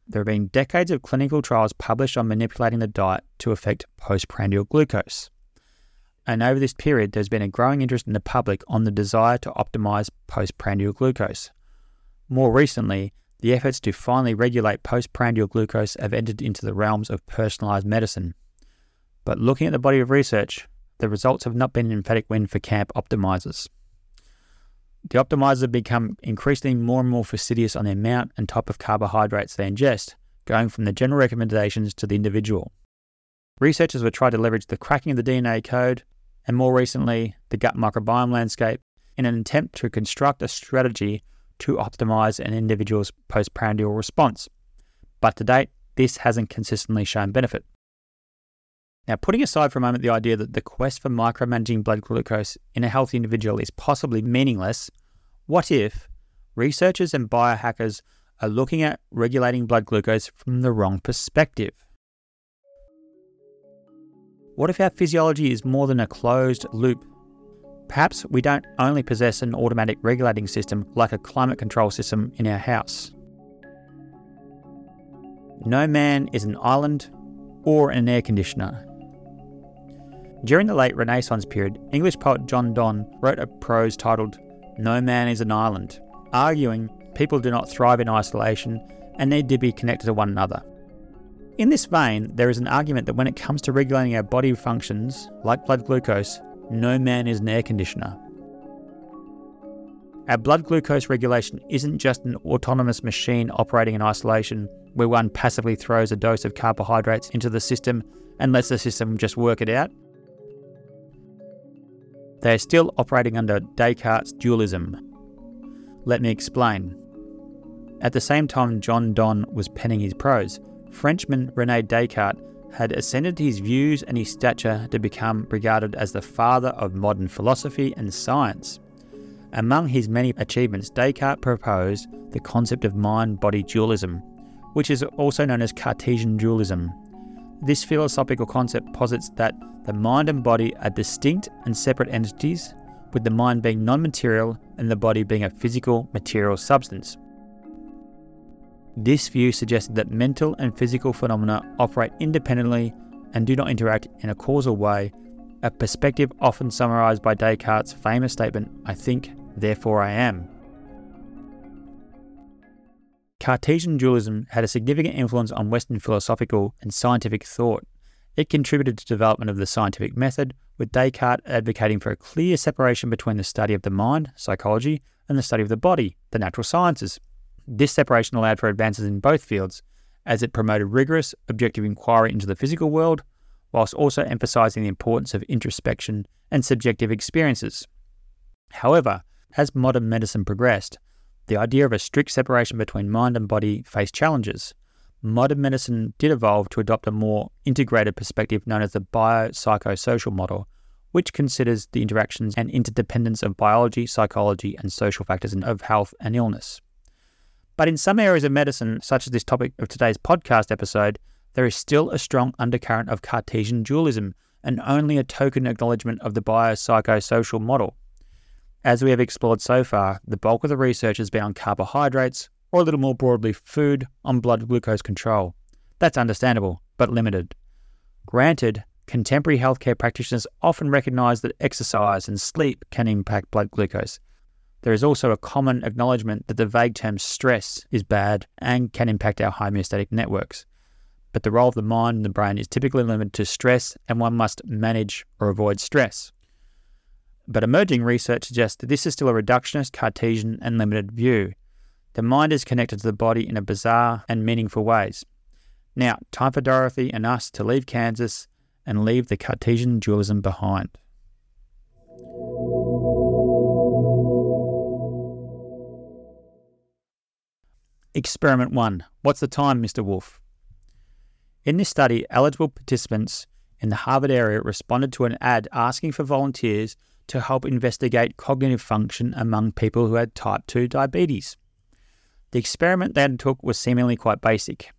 there have been decades of clinical trials published on manipulating the diet to affect postprandial glucose. And over this period, there's been a growing interest in the public on the desire to optimize postprandial glucose. More recently, the efforts to finally regulate postprandial glucose have entered into the realms of personalized medicine. But looking at the body of research, the results have not been an emphatic win for camp optimizers. The optimizers have become increasingly more and more fastidious on the amount and type of carbohydrates they ingest, going from the general recommendations to the individual. Researchers have tried to leverage the cracking of the DNA code and more recently the gut microbiome landscape in an attempt to construct a strategy to optimize an individual's postprandial response. But to date, this hasn't consistently shown benefit. Now, putting aside for a moment the idea that the quest for micromanaging blood glucose in a healthy individual is possibly meaningless, what if researchers and biohackers are looking at regulating blood glucose from the wrong perspective? What if our physiology is more than a closed loop Perhaps we don't only possess an automatic regulating system like a climate control system in our house. No man is an island or an air conditioner. During the late Renaissance period, English poet John Donne wrote a prose titled No Man is an Island, arguing people do not thrive in isolation and need to be connected to one another. In this vein, there is an argument that when it comes to regulating our body functions, like blood glucose, no man is an air conditioner. Our blood glucose regulation isn't just an autonomous machine operating in isolation where one passively throws a dose of carbohydrates into the system and lets the system just work it out. They are still operating under Descartes' dualism. Let me explain. At the same time John Donne was penning his prose, Frenchman Rene Descartes had ascended his views and his stature to become regarded as the father of modern philosophy and science. Among his many achievements, Descartes proposed the concept of mind body dualism, which is also known as Cartesian dualism. This philosophical concept posits that the mind and body are distinct and separate entities, with the mind being non material and the body being a physical material substance. This view suggested that mental and physical phenomena operate independently and do not interact in a causal way, a perspective often summarized by Descartes' famous statement, I think, therefore I am. Cartesian dualism had a significant influence on Western philosophical and scientific thought. It contributed to development of the scientific method, with Descartes advocating for a clear separation between the study of the mind, psychology, and the study of the body, the natural sciences. This separation allowed for advances in both fields, as it promoted rigorous, objective inquiry into the physical world, whilst also emphasizing the importance of introspection and subjective experiences. However, as modern medicine progressed, the idea of a strict separation between mind and body faced challenges. Modern medicine did evolve to adopt a more integrated perspective known as the biopsychosocial model, which considers the interactions and interdependence of biology, psychology, and social factors of health and illness. But in some areas of medicine, such as this topic of today's podcast episode, there is still a strong undercurrent of Cartesian dualism and only a token acknowledgement of the biopsychosocial model. As we have explored so far, the bulk of the research has been on carbohydrates, or a little more broadly, food on blood glucose control. That's understandable, but limited. Granted, contemporary healthcare practitioners often recognize that exercise and sleep can impact blood glucose. There is also a common acknowledgement that the vague term stress is bad and can impact our homeostatic networks. But the role of the mind and the brain is typically limited to stress, and one must manage or avoid stress. But emerging research suggests that this is still a reductionist, Cartesian, and limited view. The mind is connected to the body in a bizarre and meaningful ways. Now, time for Dorothy and us to leave Kansas and leave the Cartesian dualism behind. Experiment 1. What's the time, Mr. Wolf? In this study, eligible participants in the Harvard area responded to an ad asking for volunteers to help investigate cognitive function among people who had type 2 diabetes. The experiment they undertook was seemingly quite basic.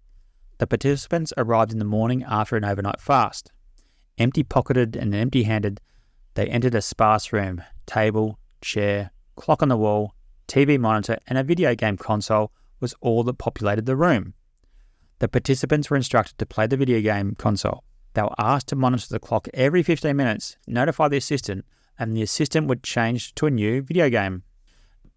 The participants arrived in the morning after an overnight fast. Empty pocketed and empty handed, they entered a sparse room table, chair, clock on the wall, TV monitor, and a video game console was all that populated the room. The participants were instructed to play the video game console. They were asked to monitor the clock every 15 minutes, notify the assistant, and the assistant would change to a new video game.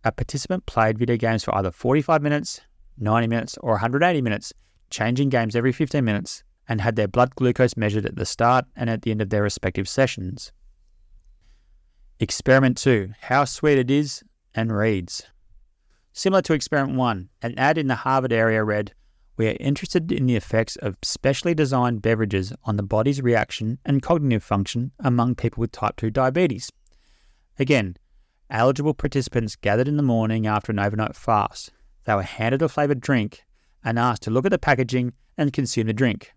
A participant played video games for either 45 minutes, 90 minutes, or 180 minutes, changing games every 15 minutes, and had their blood glucose measured at the start and at the end of their respective sessions. Experiment 2 How Sweet It Is and reads. Similar to Experiment 1, an ad in the Harvard area read, We are interested in the effects of specially designed beverages on the body's reaction and cognitive function among people with type 2 diabetes. Again, Eligible participants gathered in the morning after an overnight fast. They were handed a flavoured drink and asked to look at the packaging and consume the drink.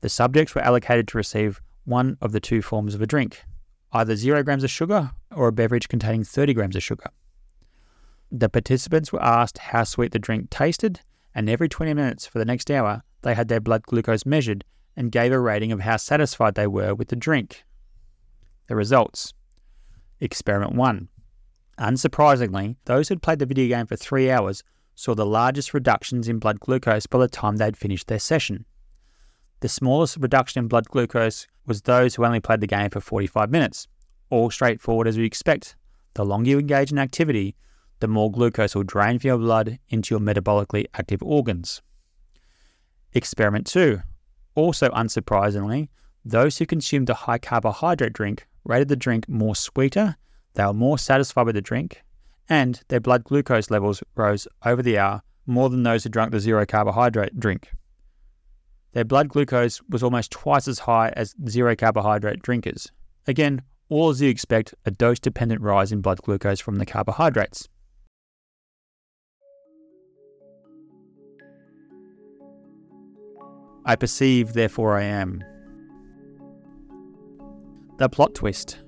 The subjects were allocated to receive one of the two forms of a drink, either 0 grams of sugar or a beverage containing 30 grams of sugar. The participants were asked how sweet the drink tasted, and every 20 minutes for the next hour, they had their blood glucose measured and gave a rating of how satisfied they were with the drink. The results Experiment 1 Unsurprisingly, those who'd played the video game for three hours saw the largest reductions in blood glucose by the time they'd finished their session. The smallest reduction in blood glucose was those who only played the game for 45 minutes. All straightforward as we expect. The longer you engage in activity, the more glucose will drain from your blood into your metabolically active organs. Experiment 2. Also unsurprisingly, those who consumed a high carbohydrate drink rated the drink more sweeter they were more satisfied with the drink, and their blood glucose levels rose over the hour more than those who drank the zero carbohydrate drink. Their blood glucose was almost twice as high as zero carbohydrate drinkers. Again, all as you expect, a dose dependent rise in blood glucose from the carbohydrates. I perceive, therefore I am. The plot twist.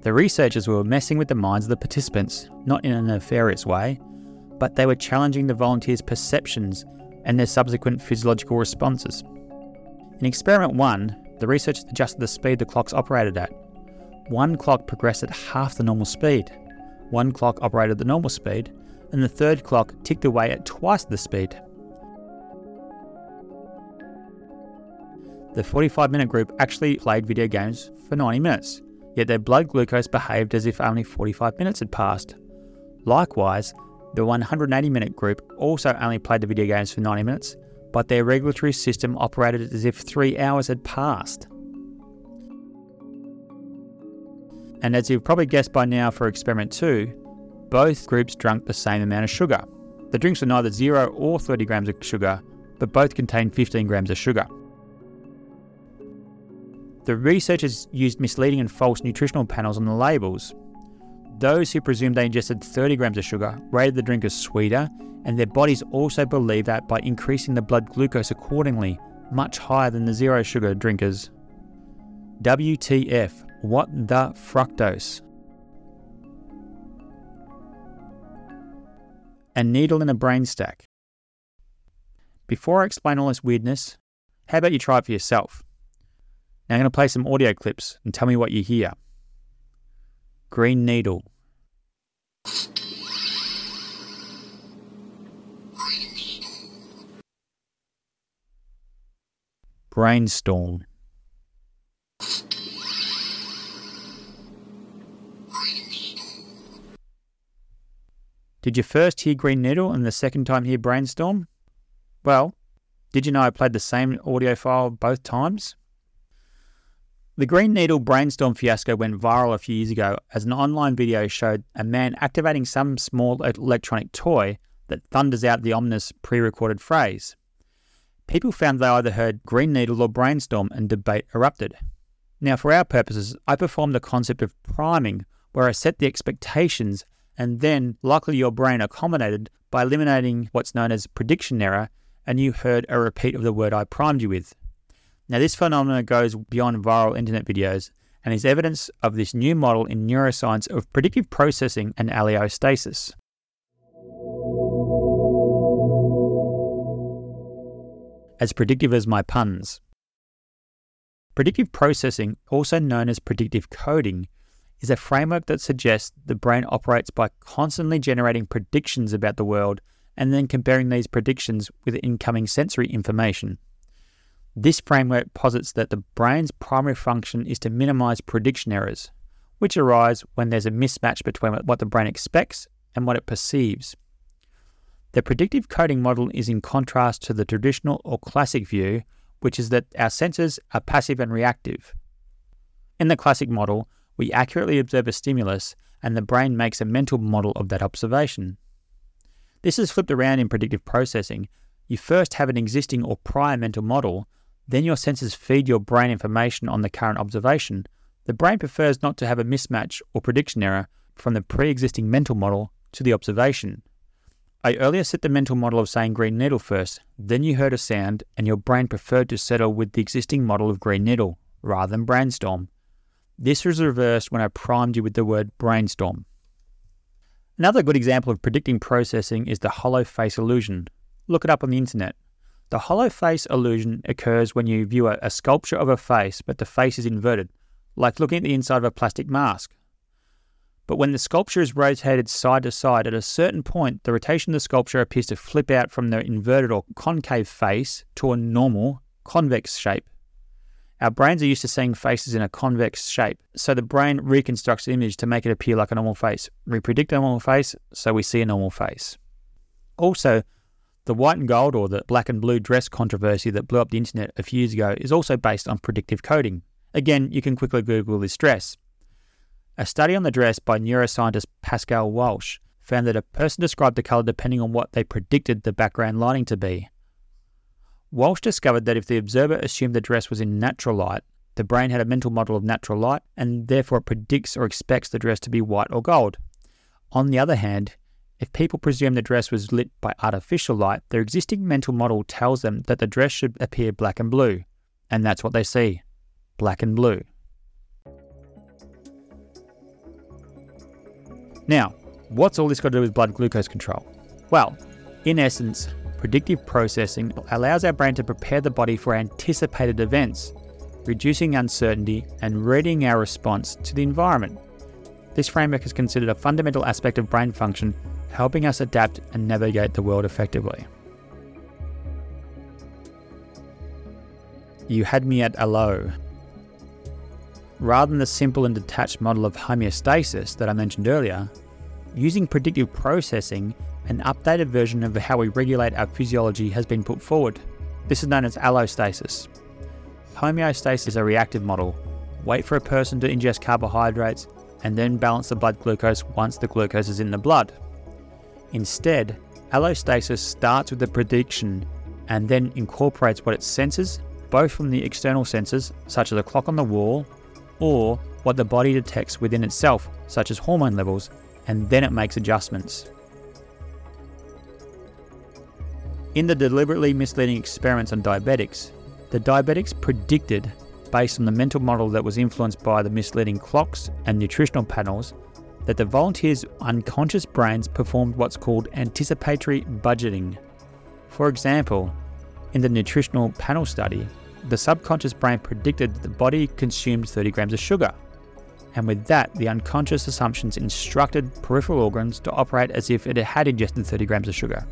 The researchers were messing with the minds of the participants, not in a nefarious way, but they were challenging the volunteers' perceptions and their subsequent physiological responses. In experiment 1, the researchers adjusted the speed the clocks operated at. One clock progressed at half the normal speed, one clock operated at the normal speed, and the third clock ticked away at twice the speed. The 45 minute group actually played video games for 90 minutes, yet their blood glucose behaved as if only 45 minutes had passed. Likewise, the 180 minute group also only played the video games for 90 minutes, but their regulatory system operated as if three hours had passed. And as you've probably guessed by now for experiment 2, both groups drank the same amount of sugar. The drinks were neither 0 or 30 grams of sugar, but both contained 15 grams of sugar. The researchers used misleading and false nutritional panels on the labels. Those who presumed they ingested 30 grams of sugar rated the drink as sweeter, and their bodies also believed that by increasing the blood glucose accordingly, much higher than the zero sugar drinkers. WTF, what the fructose? A needle in a brain stack. Before I explain all this weirdness, how about you try it for yourself? Now I'm going to play some audio clips and tell me what you hear. Green Needle. Brainstorm. Did you first hear Green Needle and the second time hear Brainstorm? Well, did you know I played the same audio file both times? The Green Needle brainstorm fiasco went viral a few years ago as an online video showed a man activating some small electronic toy that thunders out the ominous pre recorded phrase. People found they either heard Green Needle or Brainstorm and debate erupted. Now, for our purposes, I performed the concept of priming where I set the expectations and then luckily your brain accommodated by eliminating what's known as prediction error and you heard a repeat of the word I primed you with. Now, this phenomenon goes beyond viral internet videos and is evidence of this new model in neuroscience of predictive processing and allostasis. As predictive as my puns. Predictive processing, also known as predictive coding, is a framework that suggests the brain operates by constantly generating predictions about the world and then comparing these predictions with incoming sensory information. This framework posits that the brain's primary function is to minimize prediction errors, which arise when there's a mismatch between what the brain expects and what it perceives. The predictive coding model is in contrast to the traditional or classic view, which is that our senses are passive and reactive. In the classic model, we accurately observe a stimulus and the brain makes a mental model of that observation. This is flipped around in predictive processing. You first have an existing or prior mental model, then your senses feed your brain information on the current observation. The brain prefers not to have a mismatch or prediction error from the pre existing mental model to the observation. I earlier set the mental model of saying green needle first, then you heard a sound, and your brain preferred to settle with the existing model of green needle rather than brainstorm. This was reversed when I primed you with the word brainstorm. Another good example of predicting processing is the hollow face illusion. Look it up on the internet. The hollow face illusion occurs when you view a, sculpture of a face, but the face is inverted, like looking at the inside of a plastic mask. But when the sculpture is rotated side to side, at a certain point, the rotation of the sculpture appears to flip out from the inverted or concave face to a normal, convex shape. Our brains are used to seeing faces in a convex shape, so the brain reconstructs the image to make it appear like a normal face. We predict a normal face, so we see a normal face. Also, the white and gold or the black and blue dress controversy that blew up the internet a few years ago is also based on predictive coding. Again, you can quickly Google this dress. A study on the dress by neuroscientist Pascal Wallisch found that a person described the colour depending on what they predicted the background lighting to be. Walsh discovered that if the observer assumed the dress was in natural light, the brain had a mental model of natural light and therefore predicts or expects the dress to be white or gold. On the other hand, if people presume the dress was lit by artificial light, their existing mental model tells them that the dress should appear black and blue, and that's what they see black and blue. Now, what's all this got to do with blood glucose control? Well, in essence, Predictive processing allows our brain to prepare the body for anticipated events, reducing uncertainty and readying our response to the environment. This framework is considered a fundamental aspect of brain function, helping us adapt and navigate the world effectively. You had me at hello. Rather than the simple and detached model of homeostasis that I mentioned earlier, using predictive processing an updated version of how we regulate our physiology has been put forward. This is known as allostasis. Homeostasis is a reactive model. Wait for a person to ingest carbohydrates and then balance the blood glucose once the glucose is in the blood. Instead, allostasis starts with the prediction and then incorporates what it senses, both from the external senses, such as a clock on the wall, or what the body detects within itself, such as hormone levels, and then it makes adjustments. In the deliberately misleading experiments on diabetics, the diabetics predicted, based on the mental model that was influenced by the misleading clocks and nutritional panels, that the volunteers' unconscious brains performed what's called anticipatory budgeting. For example, in the nutritional panel study, the subconscious brain predicted that the body consumed 30 grams of sugar. And with that, the unconscious assumptions instructed peripheral organs to operate as if it had ingested 30 grams of sugar.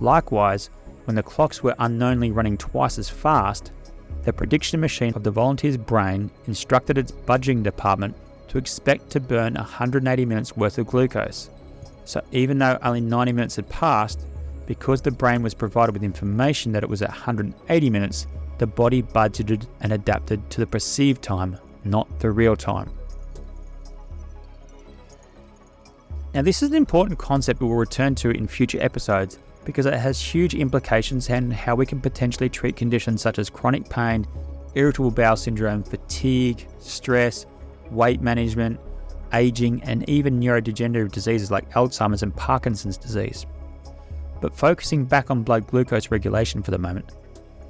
Likewise, when the clocks were unknowingly running twice as fast, the prediction machine of the volunteer's brain instructed its budgeting department to expect to burn 180 minutes worth of glucose. So even though only 90 minutes had passed, because the brain was provided with information that it was at 180 minutes, the body budgeted and adapted to the perceived time, not the real time. Now, this is an important concept we will return to in future episodes because it has huge implications on how we can potentially treat conditions such as chronic pain, irritable bowel syndrome, fatigue, stress, weight management, aging, and even neurodegenerative diseases like Alzheimer's and Parkinson's disease. But focusing back on blood glucose regulation for the moment,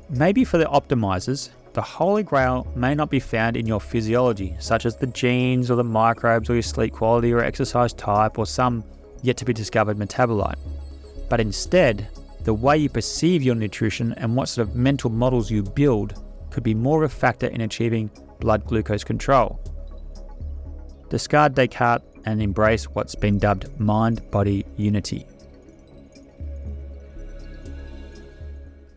maybe for the optimizers, the holy grail may not be found in your physiology, such as the genes or the microbes or your sleep quality or exercise type or some yet to be discovered metabolite. But instead, the way you perceive your nutrition and what sort of mental models you build could be more of a factor in achieving blood glucose control. Discard Descartes and embrace what's been dubbed mind body unity.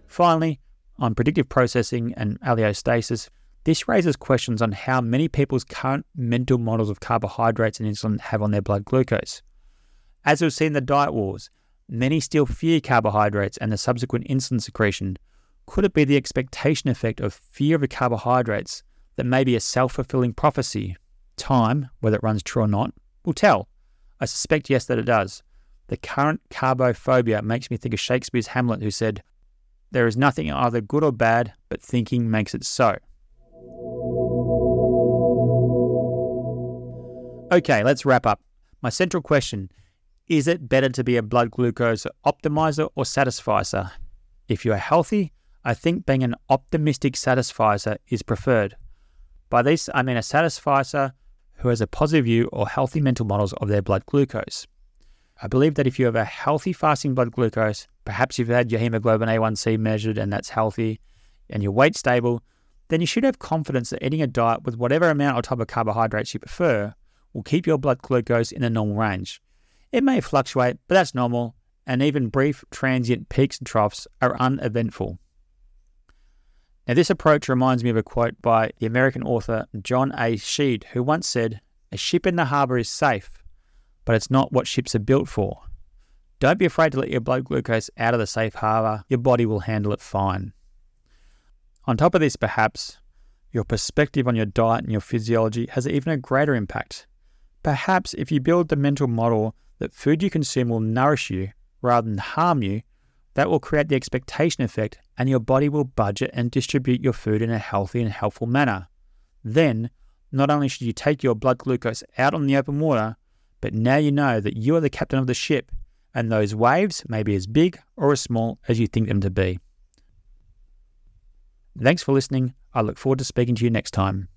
Finally, on predictive processing and allostasis, this raises questions on how many people's current mental models of carbohydrates and insulin have on their blood glucose. As we've seen in the diet wars, many still fear carbohydrates and the subsequent insulin secretion. Could it be the expectation effect of fear of carbohydrates that may be a self fulfilling prophecy? Time, whether it runs true or not, will tell. I suspect yes that it does. The current carbophobia makes me think of Shakespeare's Hamlet, who said, there is nothing either good or bad, but thinking makes it so. Okay, let's wrap up. My central question is it better to be a blood glucose optimizer or satisficer? If you are healthy, I think being an optimistic satisficer is preferred. By this, I mean a satisficer who has a positive view or healthy mental models of their blood glucose. I believe that if you have a healthy fasting blood glucose, perhaps you've had your hemoglobin A1C measured and that's healthy, and your weight stable, then you should have confidence that eating a diet with whatever amount or type of carbohydrates you prefer will keep your blood glucose in a normal range. It may fluctuate, but that's normal, and even brief transient peaks and troughs are uneventful. Now, this approach reminds me of a quote by the American author John A. Sheed, who once said, A ship in the harbour is safe, but it's not what ships are built for. Don't be afraid to let your blood glucose out of the safe harbour, your body will handle it fine. On top of this, perhaps, your perspective on your diet and your physiology has even a greater impact. Perhaps if you build the mental model that food you consume will nourish you rather than harm you, that will create the expectation effect and your body will budget and distribute your food in a healthy and helpful manner. Then, not only should you take your blood glucose out on the open water, but now you know that you are the captain of the ship, and those waves may be as big or as small as you think them to be. Thanks for listening. I look forward to speaking to you next time.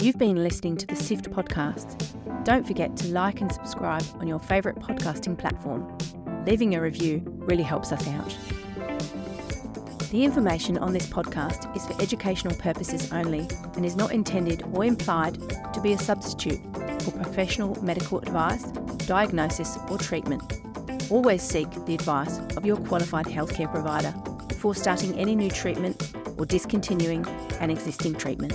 You've been listening to the SIFT podcast. Don't forget to like and subscribe on your favourite podcasting platform. Leaving a review really helps us out. The information on this podcast is for educational purposes only and is not intended or implied to be a substitute for professional medical advice, diagnosis, or treatment. Always seek the advice of your qualified healthcare provider before starting any new treatment or discontinuing an existing treatment.